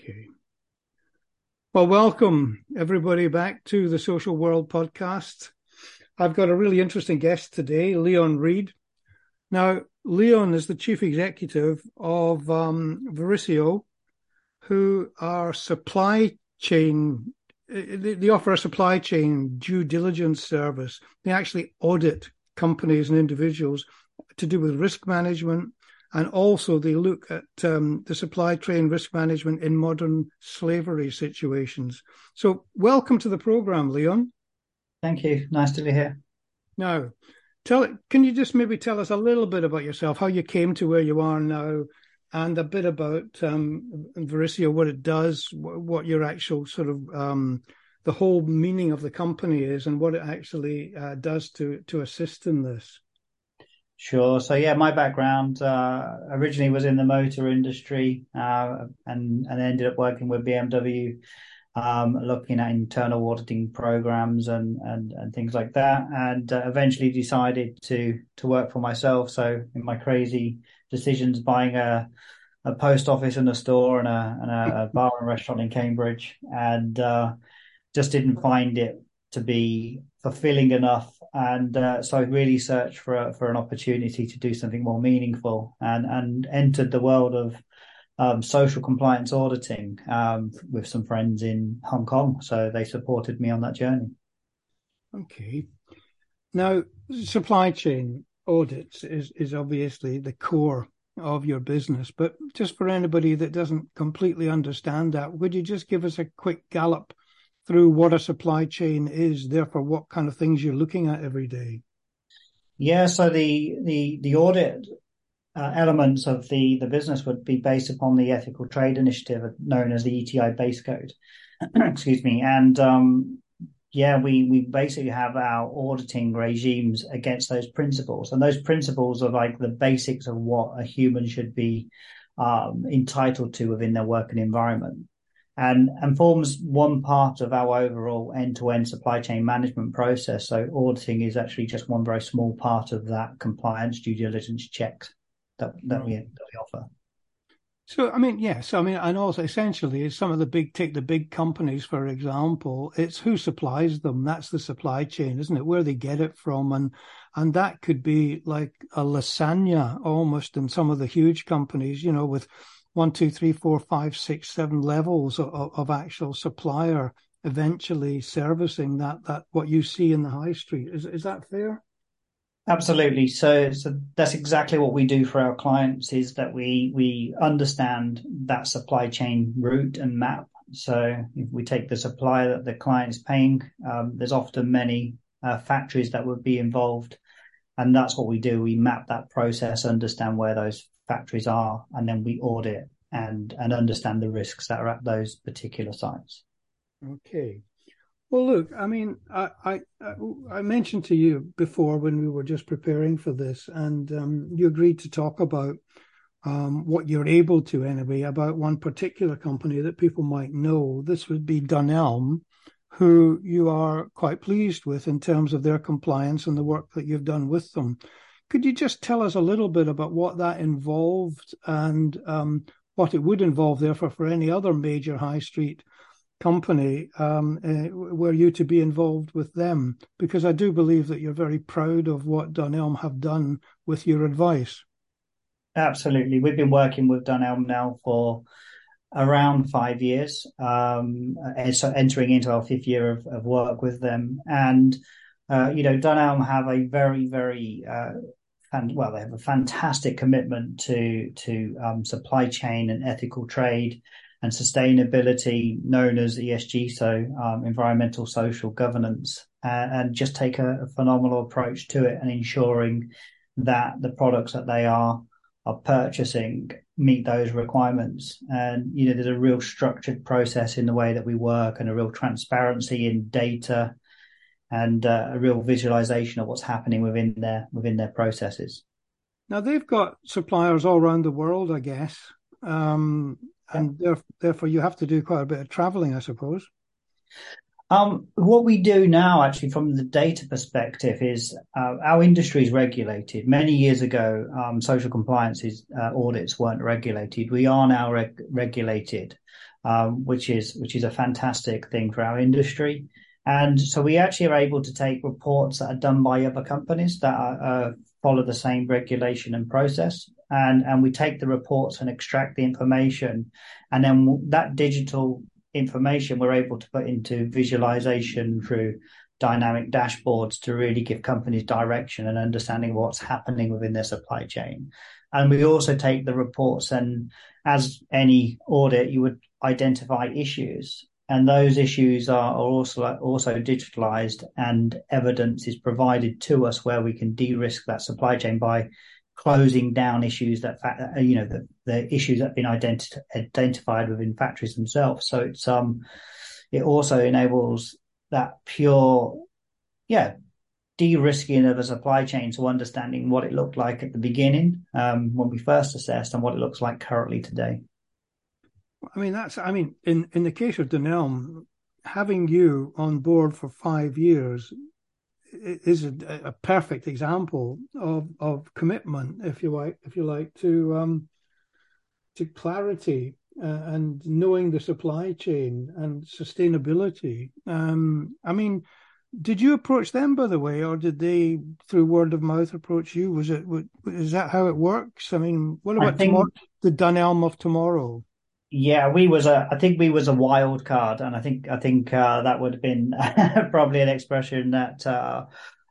Okay. Well, welcome everybody back to the Social World podcast. I've got a really interesting guest today, Leon Reed. Now, Leon is the chief executive of um, who are supply chain. They offer a supply chain due diligence service. They actually audit companies and individuals to do with risk management, and also they look at um, the supply chain risk management in modern slavery situations. So, welcome to the program, Leon. Thank you. Nice to be here. Now, tell can you just maybe tell us a little bit about yourself, how you came to where you are now, and a bit about um, Verisio, what it does, what your actual sort of um, the whole meaning of the company is, and what it actually uh, does to to assist in this. Sure. So yeah, my background uh, originally was in the motor industry, uh, and and ended up working with BMW, um, looking at internal auditing programs and and and things like that, and uh, eventually decided to to work for myself. So in my crazy decisions, buying a a post office and a store and a and a, a bar and restaurant in Cambridge, and uh, just didn't find it to be fulfilling enough and uh, so I really searched for a, for an opportunity to do something more meaningful and and entered the world of um, social compliance auditing um, with some friends in Hong Kong. So they supported me on that journey. Okay. Now, supply chain audits is is obviously the core of your business, but just for anybody that doesn't completely understand that, would you just give us a quick gallop through what a supply chain is, therefore what kind of things you're looking at every day? Yeah, so the the the audit uh, elements of the the business would be based upon the ethical trade initiative known as the ETI base code. Excuse me, and um, yeah, we we basically have our auditing regimes against those principles, and those principles are like the basics of what a human should be um, entitled to within their working environment and, and forms one part of our overall end-to-end supply chain management process. So auditing is actually just one very small part of that compliance due diligence checks that, that, we, that we offer. So, I mean, yes, I mean, and also essentially, some of the big, take the big companies, for example, it's who supplies them. That's the supply chain, isn't it? Where they get it from. And, and that could be like a lasagna almost in some of the huge companies, you know, with one, two, three, four, five, six, seven levels of, of actual supplier eventually servicing that that what you see in the high street. Is is that fair? Absolutely. So, so that's exactly what we do for our clients is that we, we understand that supply chain route and map. So if we take the supplier that the client is paying, um, there's often many uh, factories that would be involved. And that's what we do. We map that process, understand where those factories are, and then we audit and and understand the risks that are at those particular sites. Okay. Well, look, I mean, I, I I mentioned to you before when we were just preparing for this, and um, you agreed to talk about um, what you're able to anyway about one particular company that people might know. This would be Dunelm, who you are quite pleased with in terms of their compliance and the work that you've done with them. Could you just tell us a little bit about what that involved and um, what it would involve, therefore, for any other major high street company, um, uh, were you to be involved with them? Because I do believe that you're very proud of what Dunelm have done with your advice. Absolutely. We've been working with Dunelm now for around five years, um, so entering into our fifth year of, of work with them. And, uh, you know, Dunelm have a very, very uh, and well, they have a fantastic commitment to to um, supply chain and ethical trade and sustainability, known as ESG, so um, environmental social governance, uh, and just take a, a, phenomenal approach to it and ensuring that the products that they are are purchasing meet those requirements. And you know, there's a real structured process in the way that we work and a real transparency in data and uh, a real visualization of what's happening within their within their processes. Now they've got suppliers all around the world, I guess, um, and therefore you have to do quite a bit of traveling, I suppose. Um, what we do now, actually, from the data perspective, is uh, our industry is regulated. Many years ago, um, social compliance uh, audits weren't regulated. We are now reg- regulated. um, which is which is a fantastic thing for our industry. And so we actually are able to take reports that are done by other companies that are, uh, follow the same regulation and process, and and we take the reports and extract the information, and then that digital information we're able to put into visualization through dynamic dashboards to really give companies direction and understanding what's happening within their supply chain. And we also take the reports and as any audit, you would identify issues and those issues are, also also digitalized and evidence is provided to us where we can de-risk that supply chain by closing down issues that you know the, the issues that have been identi- identified within factories themselves. So it's um it also enables that pure yeah de-risking of a supply chain to understanding what it looked like at the beginning um, when we first assessed and what it looks like currently today I mean, that's, I mean, in, in the case of Dunelm, having you on board for five years is a, a perfect example of, of commitment, if you like, if you like, to, um, to clarity uh, and knowing the supply chain and sustainability. Um, I mean, did you approach them, by the way, or did they, through word of mouth, approach you? Was it it, is that how it works? I mean, what about think... tomorrow, the Dunelm of tomorrow? Yeah, we was a. I think we was a wild card, and I think I think uh, that would have been probably an expression that uh,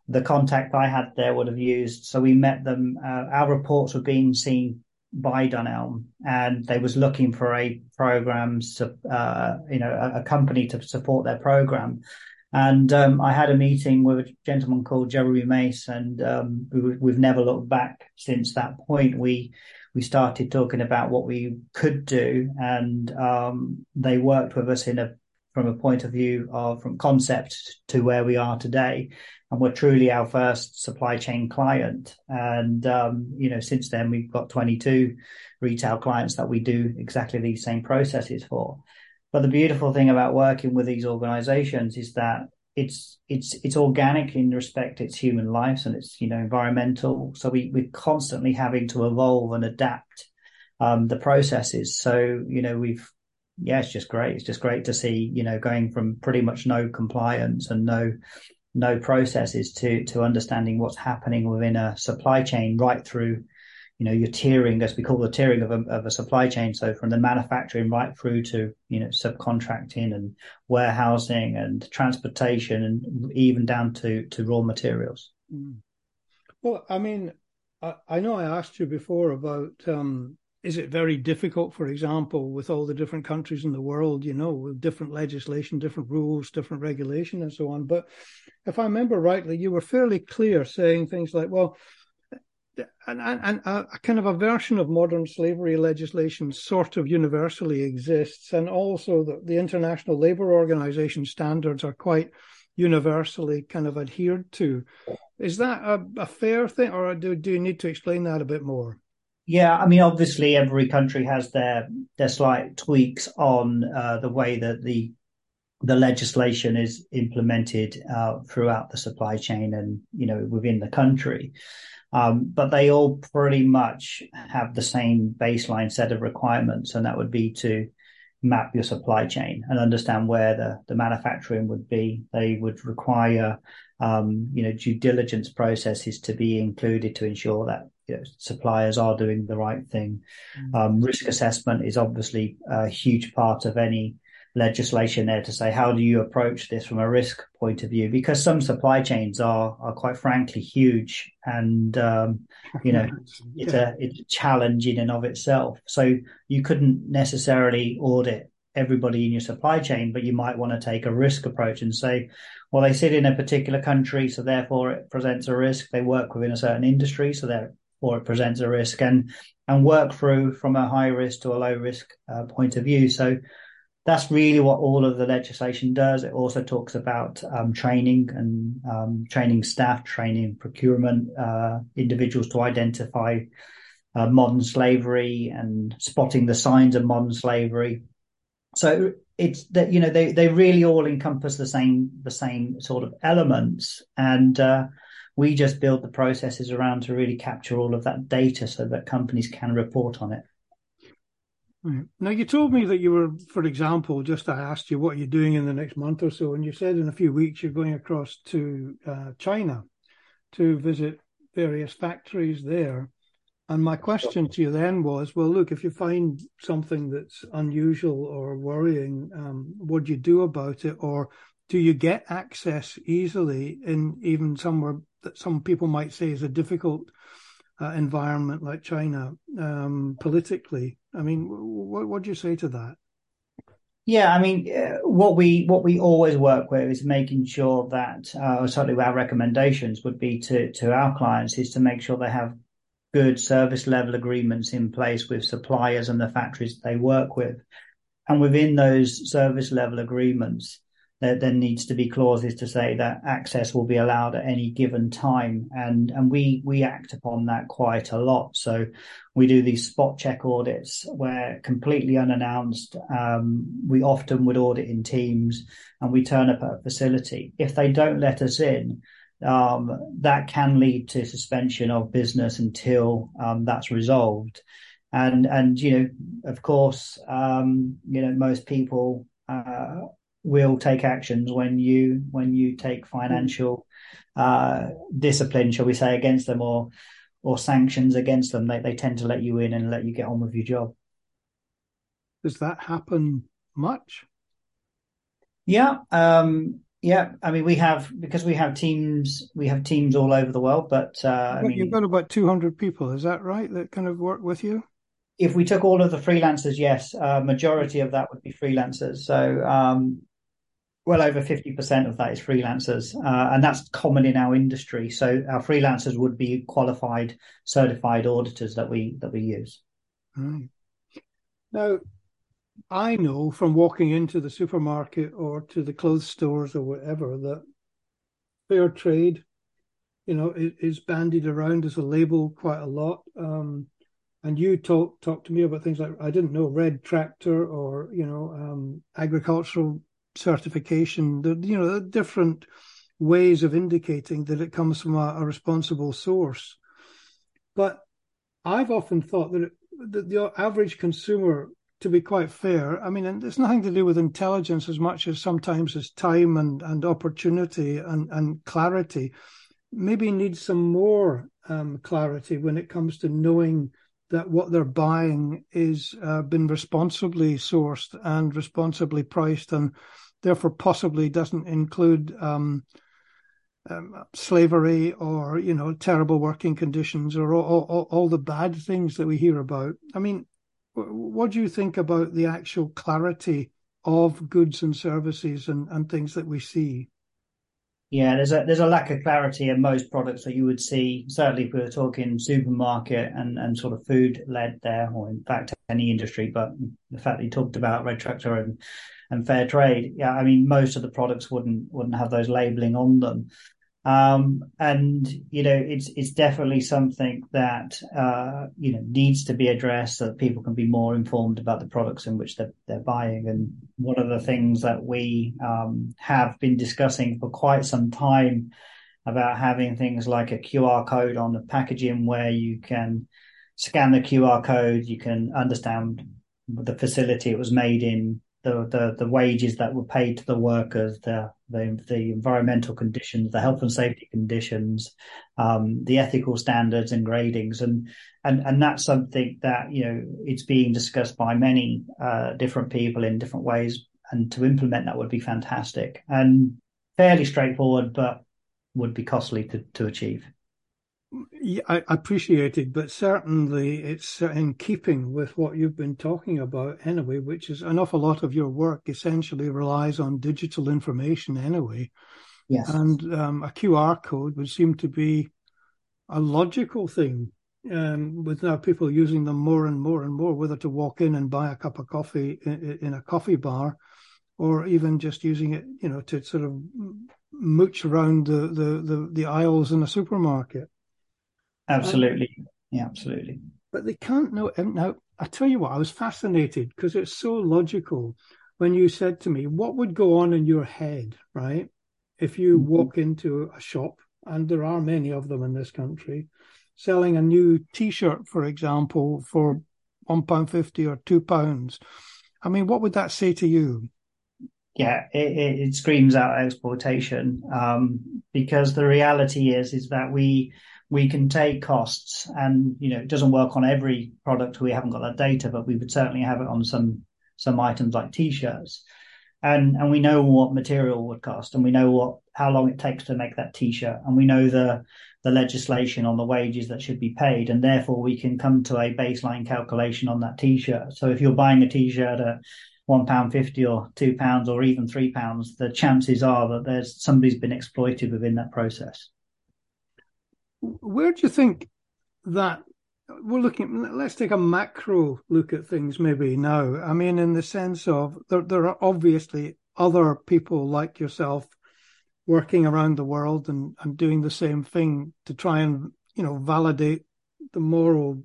the contact I had there would have used. So we met them. Uh, our reports were being seen by Dunelm, and they was looking for a program, uh, you know, a, a, company to support their program. And um, I had a meeting with a gentleman called Jeremy Mace, and um, we, have never looked back since that point. We we started talking about what we could do, and um, they worked with us in a from a point of view of from concept to where we are today, and we're truly our first supply chain client. And um, you know, since then we've got 22 retail clients that we do exactly these same processes for. But the beautiful thing about working with these organizations is that it's it's it's organic in respect it's human lives and it's you know environmental. So we we're constantly having to evolve and adapt um, the processes. So you know we've yeah it's just great. It's just great to see you know going from pretty much no compliance and no no processes to to understanding what's happening within a supply chain right through you know, your tiering, as we call the tiering of a, of a supply chain. So from the manufacturing right through to, you know, subcontracting and warehousing and transportation and even down to, to raw materials. Mm. Well, I mean, I, I, know I asked you before about, um, is it very difficult, for example, with all the different countries in the world, you know, with different legislation, different rules, different regulation, and so on. But if I remember rightly, you were fairly clear saying things like, well, and, and a, a, kind of a version of modern slavery legislation sort of universally exists, and also the, the International Labour Organization standards are quite universally kind of adhered to. Is that a, a fair thing, or do, do you need to explain that a bit more? Yeah, I mean, obviously, every country has their their slight tweaks on uh, the way that the the legislation is implemented uh, throughout the supply chain and you know within the country. Um, but they all pretty much have the same baseline set of requirements, and that would be to map your supply chain and understand where the, the manufacturing would be. They would require, um, you know, due diligence processes to be included to ensure that you know, suppliers are doing the right thing. Mm-hmm. Um, risk assessment is obviously a huge part of any legislation there to say how do you approach this from a risk point of view? Because some supply chains are are quite frankly huge and um, you know it's a it's a challenge in and of itself. So you couldn't necessarily audit everybody in your supply chain but you might want to take a risk approach and say well they sit in a particular country so therefore it presents a risk. They work within a certain industry so therefore it presents a risk and and work through from a high risk to a low risk uh, point of view. So that's really what all of the legislation does. It also talks about um, training and um, training staff, training procurement uh, individuals to identify uh, modern slavery and spotting the signs of modern slavery. So it's that you know they they really all encompass the same the same sort of elements, and uh, we just build the processes around to really capture all of that data so that companies can report on it. Right. Now, you told me that you were, for example, just I asked you what you're doing in the next month or so, and you said in a few weeks you're going across to uh, China to visit various factories there. And my question to you then was, well, look, if you find something that's unusual or worrying, um, what do you do about it? Or do you get access easily in even somewhere that some people might say is a difficult uh, environment like China um, politically? I mean, what what do you say to that? Yeah, I mean, uh, what we what we always work with is making sure that, uh, certainly our recommendations would be to to our clients is to make sure they have good service level agreements in place with suppliers and the factories they work with, and within those service level agreements, there, there needs to be clauses to say that access will be allowed at any given time. And, and we, we act upon that quite a lot. So we do these spot check audits where completely unannounced, um, we often would audit in teams and we turn up at a facility. If they don't let us in, um, that can lead to suspension of business until um, that's resolved. And and you know, of course, um, you know, most people uh, will take actions when you when you take financial uh, discipline, shall we say, against them or or sanctions against them. They they tend to let you in and let you get on with your job. Does that happen much? Yeah, um, yeah. I mean, we have because we have teams. We have teams all over the world, but uh, I mean, you've got about two hundred people. Is that right? That kind of work with you if we took all of the freelancers, yes, uh, majority of that would be freelancers. So um, well over 50% of that is freelancers uh, and that's common in our industry. So our freelancers would be qualified certified auditors that we that we use. Right. now i know from walking into the supermarket or to the clothes stores or whatever that fair trade you know is, bandied around as a label quite a lot. Um, and you talk talk to me about things like I didn't know red tractor or you know um, agricultural certification, you know, the different ways of indicating that it comes from a, a responsible source. But I've often thought that, it, that the average consumer, to be quite fair, I mean, and it's nothing to do with intelligence as much as sometimes as time and, and opportunity and, and clarity, maybe needs some more um, clarity when it comes to knowing that what they're buying is uh, been responsibly sourced and responsibly priced and therefore possibly doesn't include um, um, slavery or you know terrible working conditions or all, all, all, the bad things that we hear about. I mean, what do you think about the actual clarity of goods and services and, and things that we see? Yeah, there's a there's a lack of clarity in most products that you would see. Certainly, if we were talking supermarket and, and sort of food led there, or in fact any industry. But the fact that you talked about Red Tractor and and fair trade, yeah, I mean most of the products wouldn't wouldn't have those labeling on them. Um, and you know, it's it's definitely something that uh, you know needs to be addressed so that people can be more informed about the products in which they're, they're buying. And one of the things that we um, have been discussing for quite some time about having things like a QR code on the packaging where you can scan the QR code, you can understand the facility it was made in, the, the, the wages that were paid to the workers, the, the, the environmental conditions, the health and safety conditions, um, the ethical standards and gradings. And, and, and that's something that, you know, it's being discussed by many, uh, different people in different ways. And to implement that would be fantastic and fairly straightforward, but would be costly to, to achieve. I appreciate it, but certainly it's in keeping with what you've been talking about anyway, which is an awful lot of your work essentially relies on digital information anyway. Yes. And um, a QR code would seem to be a logical thing um, with now people using them more and more and more, whether to walk in and buy a cup of coffee in, in a coffee bar or even just using it, you know, to sort of mooch around the, the, the, the aisles in a supermarket. Absolutely. Yeah, absolutely. But they can't know. Now, I tell you what, I was fascinated because it's so logical when you said to me, what would go on in your head, right? If you mm-hmm. walk into a shop, and there are many of them in this country, selling a new t shirt, for example, for one pound fifty or two pounds. I mean, what would that say to you? Yeah, it, it screams out exploitation um, because the reality is is that we we can take costs and you know it doesn't work on every product. We haven't got that data but we would certainly have it on some some items like t-shirts. And and we know what material would cost and we know what how long it takes to make that t-shirt and we know the the legislation on the wages that should be paid and therefore we can come to a baseline calculation on that t-shirt. So if you're buying a t-shirt at one pound fifty or two pounds or even three pounds the chances are that there's somebody's been exploited within that process where do you think that we're looking let's take a macro look at things maybe now. I mean in the sense of there, there are obviously other people like yourself working around the world and, and doing the same thing to try and you know validate the moral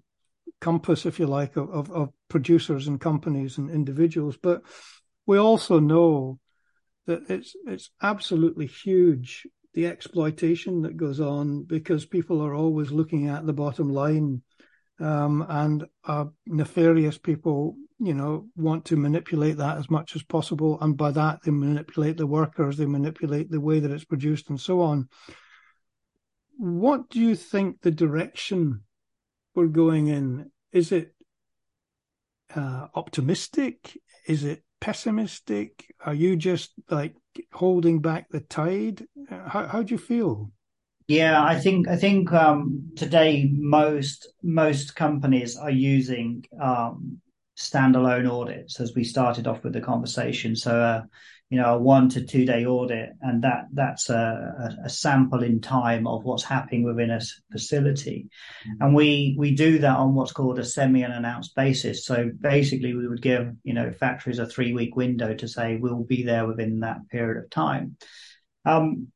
compass if you like of, of, of producers and companies and individuals. But we also know that it's it's absolutely huge the exploitation that goes on because people are always looking at the bottom line um, and uh, nefarious people, you know, want to manipulate that as much as possible. And by that, they manipulate the workers, they manipulate the way that it's produced, and so on. What do you think the direction we're going in? Is it uh, optimistic? Is it pessimistic? Are you just like holding back the tide? How, how do you feel? Yeah, I think I think um, today most most companies are using um, standalone audits as we started off with the conversation. So, uh, you know, a one to two day audit, and that that's a, a, sample in time of what's happening within a facility, and we we do that on what's called a semi unannounced basis. So basically, we would give you know factories a three week window to say we'll be there within that period of time. Um,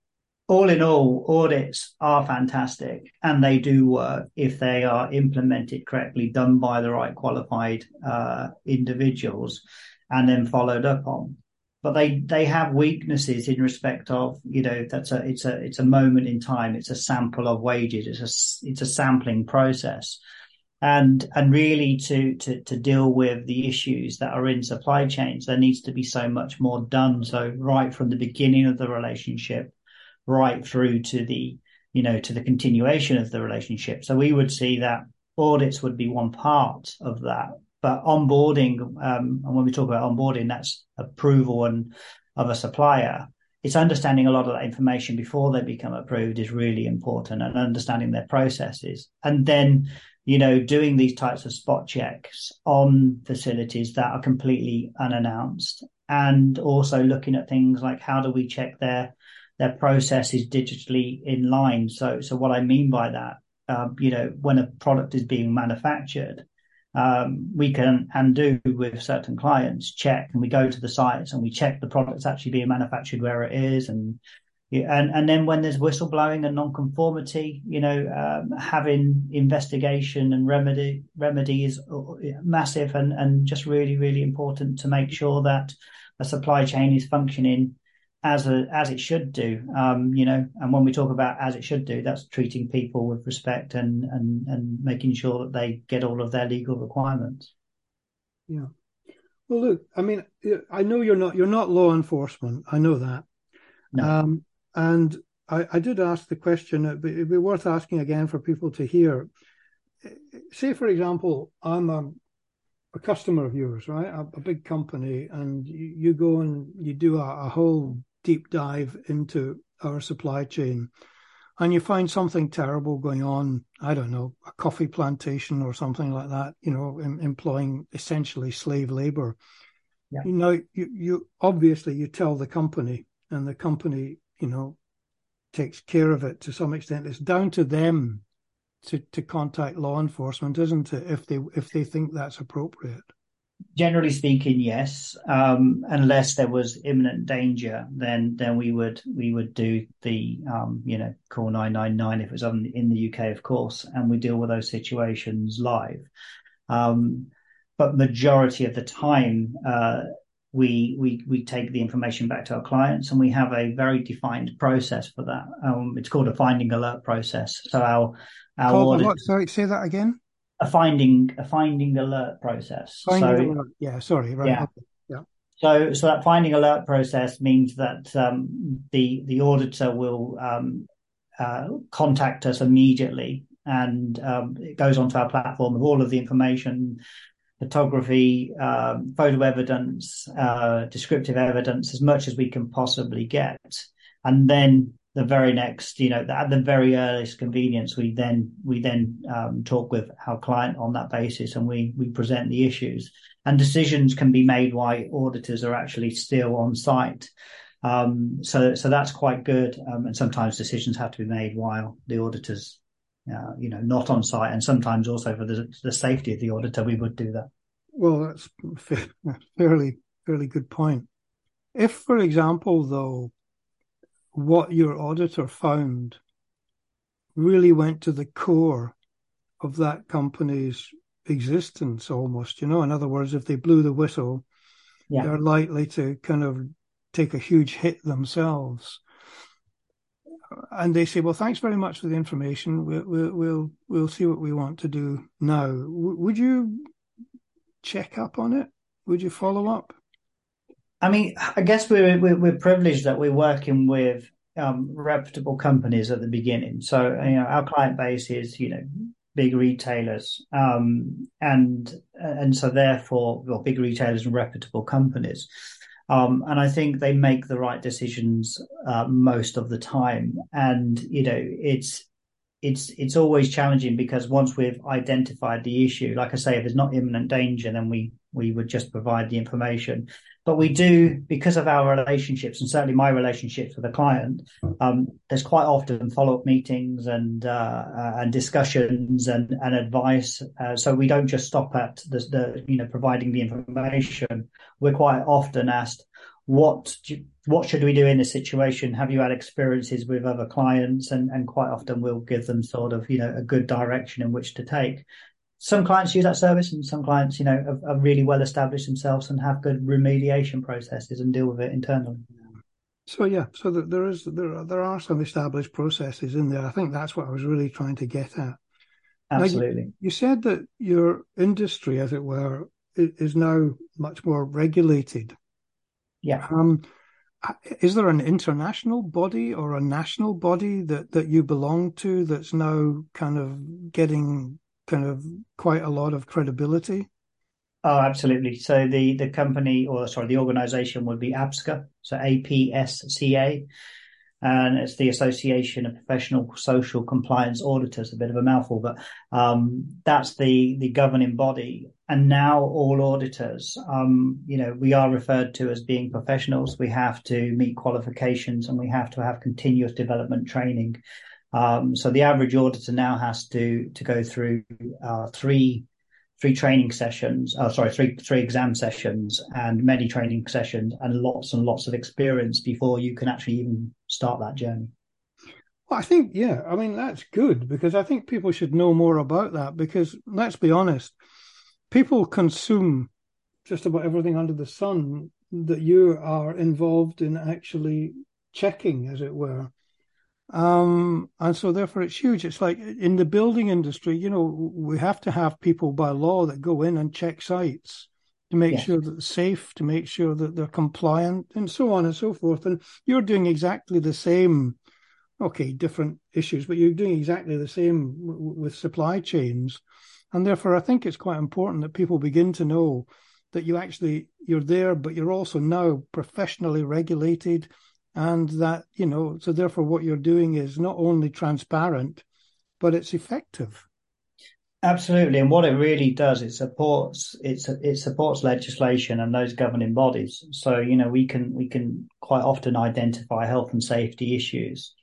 all in all, audits are fantastic and they do work if they are implemented correctly, done by the right qualified uh, individuals, and then followed up on. But they they have weaknesses in respect of you know that's a it's a it's a moment in time. It's a sample of wages. It's a it's a sampling process, and and really to to to deal with the issues that are in supply chains, there needs to be so much more done. So right from the beginning of the relationship right through to the you know to the continuation of the relationship. So we would see that audits would be one part of that, but onboarding um, and when we talk about onboarding, that's approval and of a supplier. It's understanding a lot of that information before they become approved is really important and understanding their processes. And then, you know, doing these types of spot checks on facilities that are completely unannounced and also looking at things like how do we check their their process is digitally in line. So, so what I mean by that, um, you know, when a product is being manufactured, um, we can and do with certain clients check and we go to the sites and we check the product's actually being manufactured where it is and and and then when there's whistleblowing and non-conformity, you know, um, having investigation and remedy remedy is uh, massive and and just really really important to make sure that a supply chain is functioning as a, as it should do. Um, you know, and when we talk about as it should do, that's treating people with respect and and and making sure that they get all of their legal requirements. Yeah. Well, look, I mean, I know you're not you're not law enforcement. I know that. No. Um, and I, I did ask the question. It'd be, it'd be worth asking again for people to hear. Say, for example, I'm a a customer of yours, right? A, a, big company, and you, you, go and you do a, a, whole deep dive into our supply chain and you find something terrible going on, I don't know, a coffee plantation or something like that, you know, em- employing essentially slave labor. Yeah. You know, you, you obviously you tell the company and the company, you know, takes care of it to some extent. It's down to them to, to contact law enforcement, isn't it? If they if they think that's appropriate. Generally speaking, yes. Um, unless there was imminent danger, then then we would we would do the um, you know call nine nine nine if it was on, in the UK, of course, and we deal with those situations live. Um, but majority of the time, uh, we we we take the information back to our clients, and we have a very defined process for that. Um, it's called a finding alert process. So our our audit- what? Sorry, say that again. A finding a finding alert process. Finding so, alert. Yeah, sorry, right. Yeah. yeah. So, so that finding alert process means that um, the the auditor will um, uh, contact us immediately, and um, it goes onto our platform with all of the information, photography, um, photo evidence, uh, descriptive evidence, as much as we can possibly get, and then the very next, you know, at the very earliest convenience, we then we then um, talk with our client on that basis, and we we present the issues, and decisions can be made while auditors are actually still on site. Um, so so that's quite good, um, and sometimes decisions have to be made while the auditors, uh, you know, not on site, and sometimes also for the the safety of the auditor, we would do that. Well, that's fairly fairly good point. If, for example, though what your auditor found really went to the core of that company's existence almost you know? In other words if they blew the whistle yeah. they're likely to kind of take a huge hit themselves. And they say well thanks very much for the information. We'll we'll we'll, we'll see what we want to do now. W- would you check up on it? Would you follow up I mean, I guess we're, we're, we're privileged that we're working with um, reputable companies at the beginning. So you know, our client base is you know big retailers, um, and and so therefore, well, big retailers and reputable companies. Um, and I think they make the right decisions uh, most of the time. And you know, it's it's it's always challenging because once we've identified the issue, like I say, if there's not imminent danger, then we we would just provide the information. But we do, because of our relationships, and certainly my relationships with the client, um, there's quite often follow-up meetings and uh, and discussions and and advice. Uh, so we don't just stop at the, the you know providing the information. We're quite often asked, what what should we do in this situation? Have you had experiences with other clients? And and quite often we'll give them sort of you know a good direction in which to take some clients use that service and some clients, you know, are, are really well established themselves and have good remediation processes and deal with it internally. So yeah, so there is there are, there are some established processes in there. I think that's what I was really trying to get at. Absolutely. You, you, said that your industry, as it were, is now much more regulated. Yeah. Um, is there an international body or a national body that that you belong to that's now kind of getting kind of quite a lot of credibility. Oh, absolutely. So the the company or sorry, the organization would be APSCA, so APSCA, and it's the Association of Professional Social Compliance Auditors. A bit of a mouthful, but um, that's the the governing body. And now all auditors, um, you know, we are referred to as being professionals. We have to meet qualifications, and we have to have continuous development training. Um, so the average auditor now has to to go through uh, three three training sessions. Oh, sorry, three three exam sessions and many training sessions and lots and lots of experience before you can actually even start that journey. Well, I think yeah. I mean that's good because I think people should know more about that because let's be honest, people consume just about everything under the sun that you are involved in actually checking, as it were. Um, and so therefore it's huge. It's like in the building industry, you know, we have to have people by law that go in and check sites to make yes. sure that they're safe, to make sure that they're compliant and so on and so forth. And you're doing exactly the same. Okay, different issues, but you're doing exactly the same w- with supply chains. And therefore I think it's quite important that people begin to know that you actually, you're there, but you're also now professionally regulated and that you know so therefore what you're doing is not only transparent but it's effective. Absolutely. And what it really does it supports it's it supports legislation and those governing bodies. So you know we can we can quite often identify health and safety issues.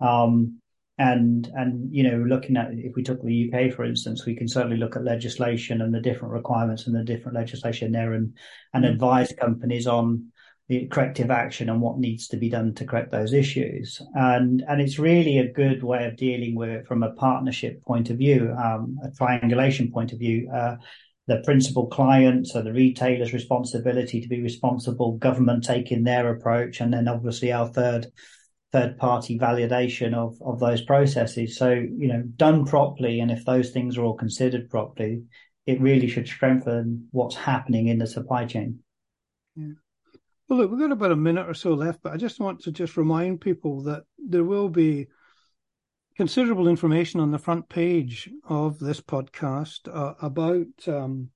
Um, and and you know looking at if we took the UK for instance we can certainly look at legislation and the different requirements and the different legislation there and and mm. advise companies on the corrective action and what needs to be done to correct those issues. And and it's really a good way of dealing with it from a partnership point of view, um, a triangulation point of view. Uh, the principal client, so the retailer's responsibility to be responsible, government taking their approach, and then obviously our third third party validation of, of those processes. So, you know, done properly. And if those things are all considered properly, it really should strengthen what's happening in the supply chain. Yeah. Well, look, we've got about a minute or so left, but I just want to just remind people that there will be considerable information on the front page of this podcast uh, about um,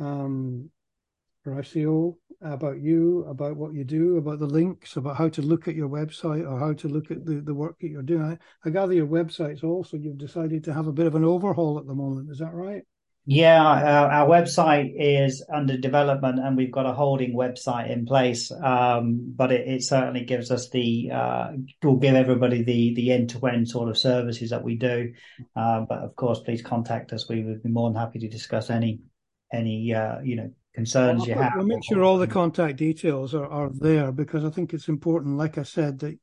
um, about you, about what you do, about the links, about how to look at your website or how to look at the, the work that you're doing. I, I gather your website's also, you've decided to have a bit of an overhaul at the moment. Is that right? Yeah, our, our, website is under development and we've got a holding website in place. Um, but it, it, certainly gives us the, uh, will give everybody the, the end to end sort of services that we do. Uh, but of course, please contact us. We would be more than happy to discuss any, any, uh, you know, concerns you have. We'll make sure all the contact details are, are there because I think it's important. Like I said, that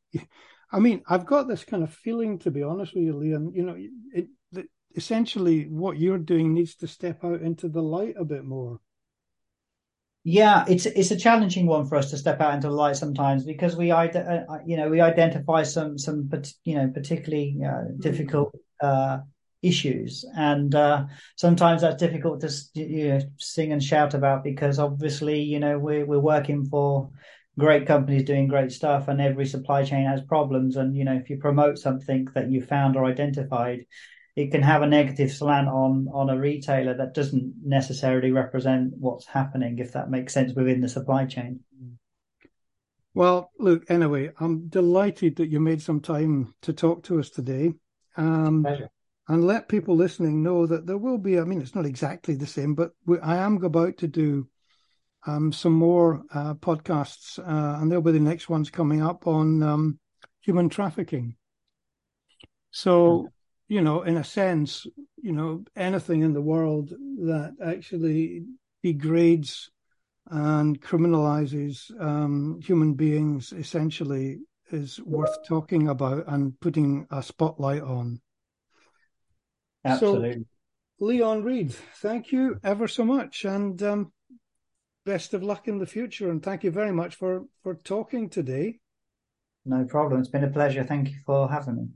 I mean, I've got this kind of feeling, to be honest with you, Liam. You know, it, essentially what you're doing needs to step out into the light a bit more. Yeah, it's it's a challenging one for us to step out into the light sometimes because we, uh, you know, we identify some some, you know, particularly uh, mm-hmm. difficult uh, issues and uh, sometimes that's difficult to you know, sing and shout about because obviously you know we're we're working for great companies doing great stuff and every supply chain has problems and you know if you promote something that you found or identified it can have a negative slant on on a retailer that doesn't necessarily represent what's happening if that makes sense within the supply chain. Well look anyway i'm delighted that you made some time to talk to us today. Um, Pleasure. and let people listening know that there will be, I mean, it's not exactly the same, but we, I am about to do um, some more uh, podcasts, uh, and they'll be the next ones coming up on um, human trafficking. So, you know, in a sense, you know, anything in the world that actually degrades and criminalizes um, human beings essentially is worth talking about and putting a spotlight on. Absolutely. So, Leon Reed, thank you ever so much, and um, best of luck in the future. And thank you very much for for talking today. No problem. It's been a pleasure. Thank you for having me.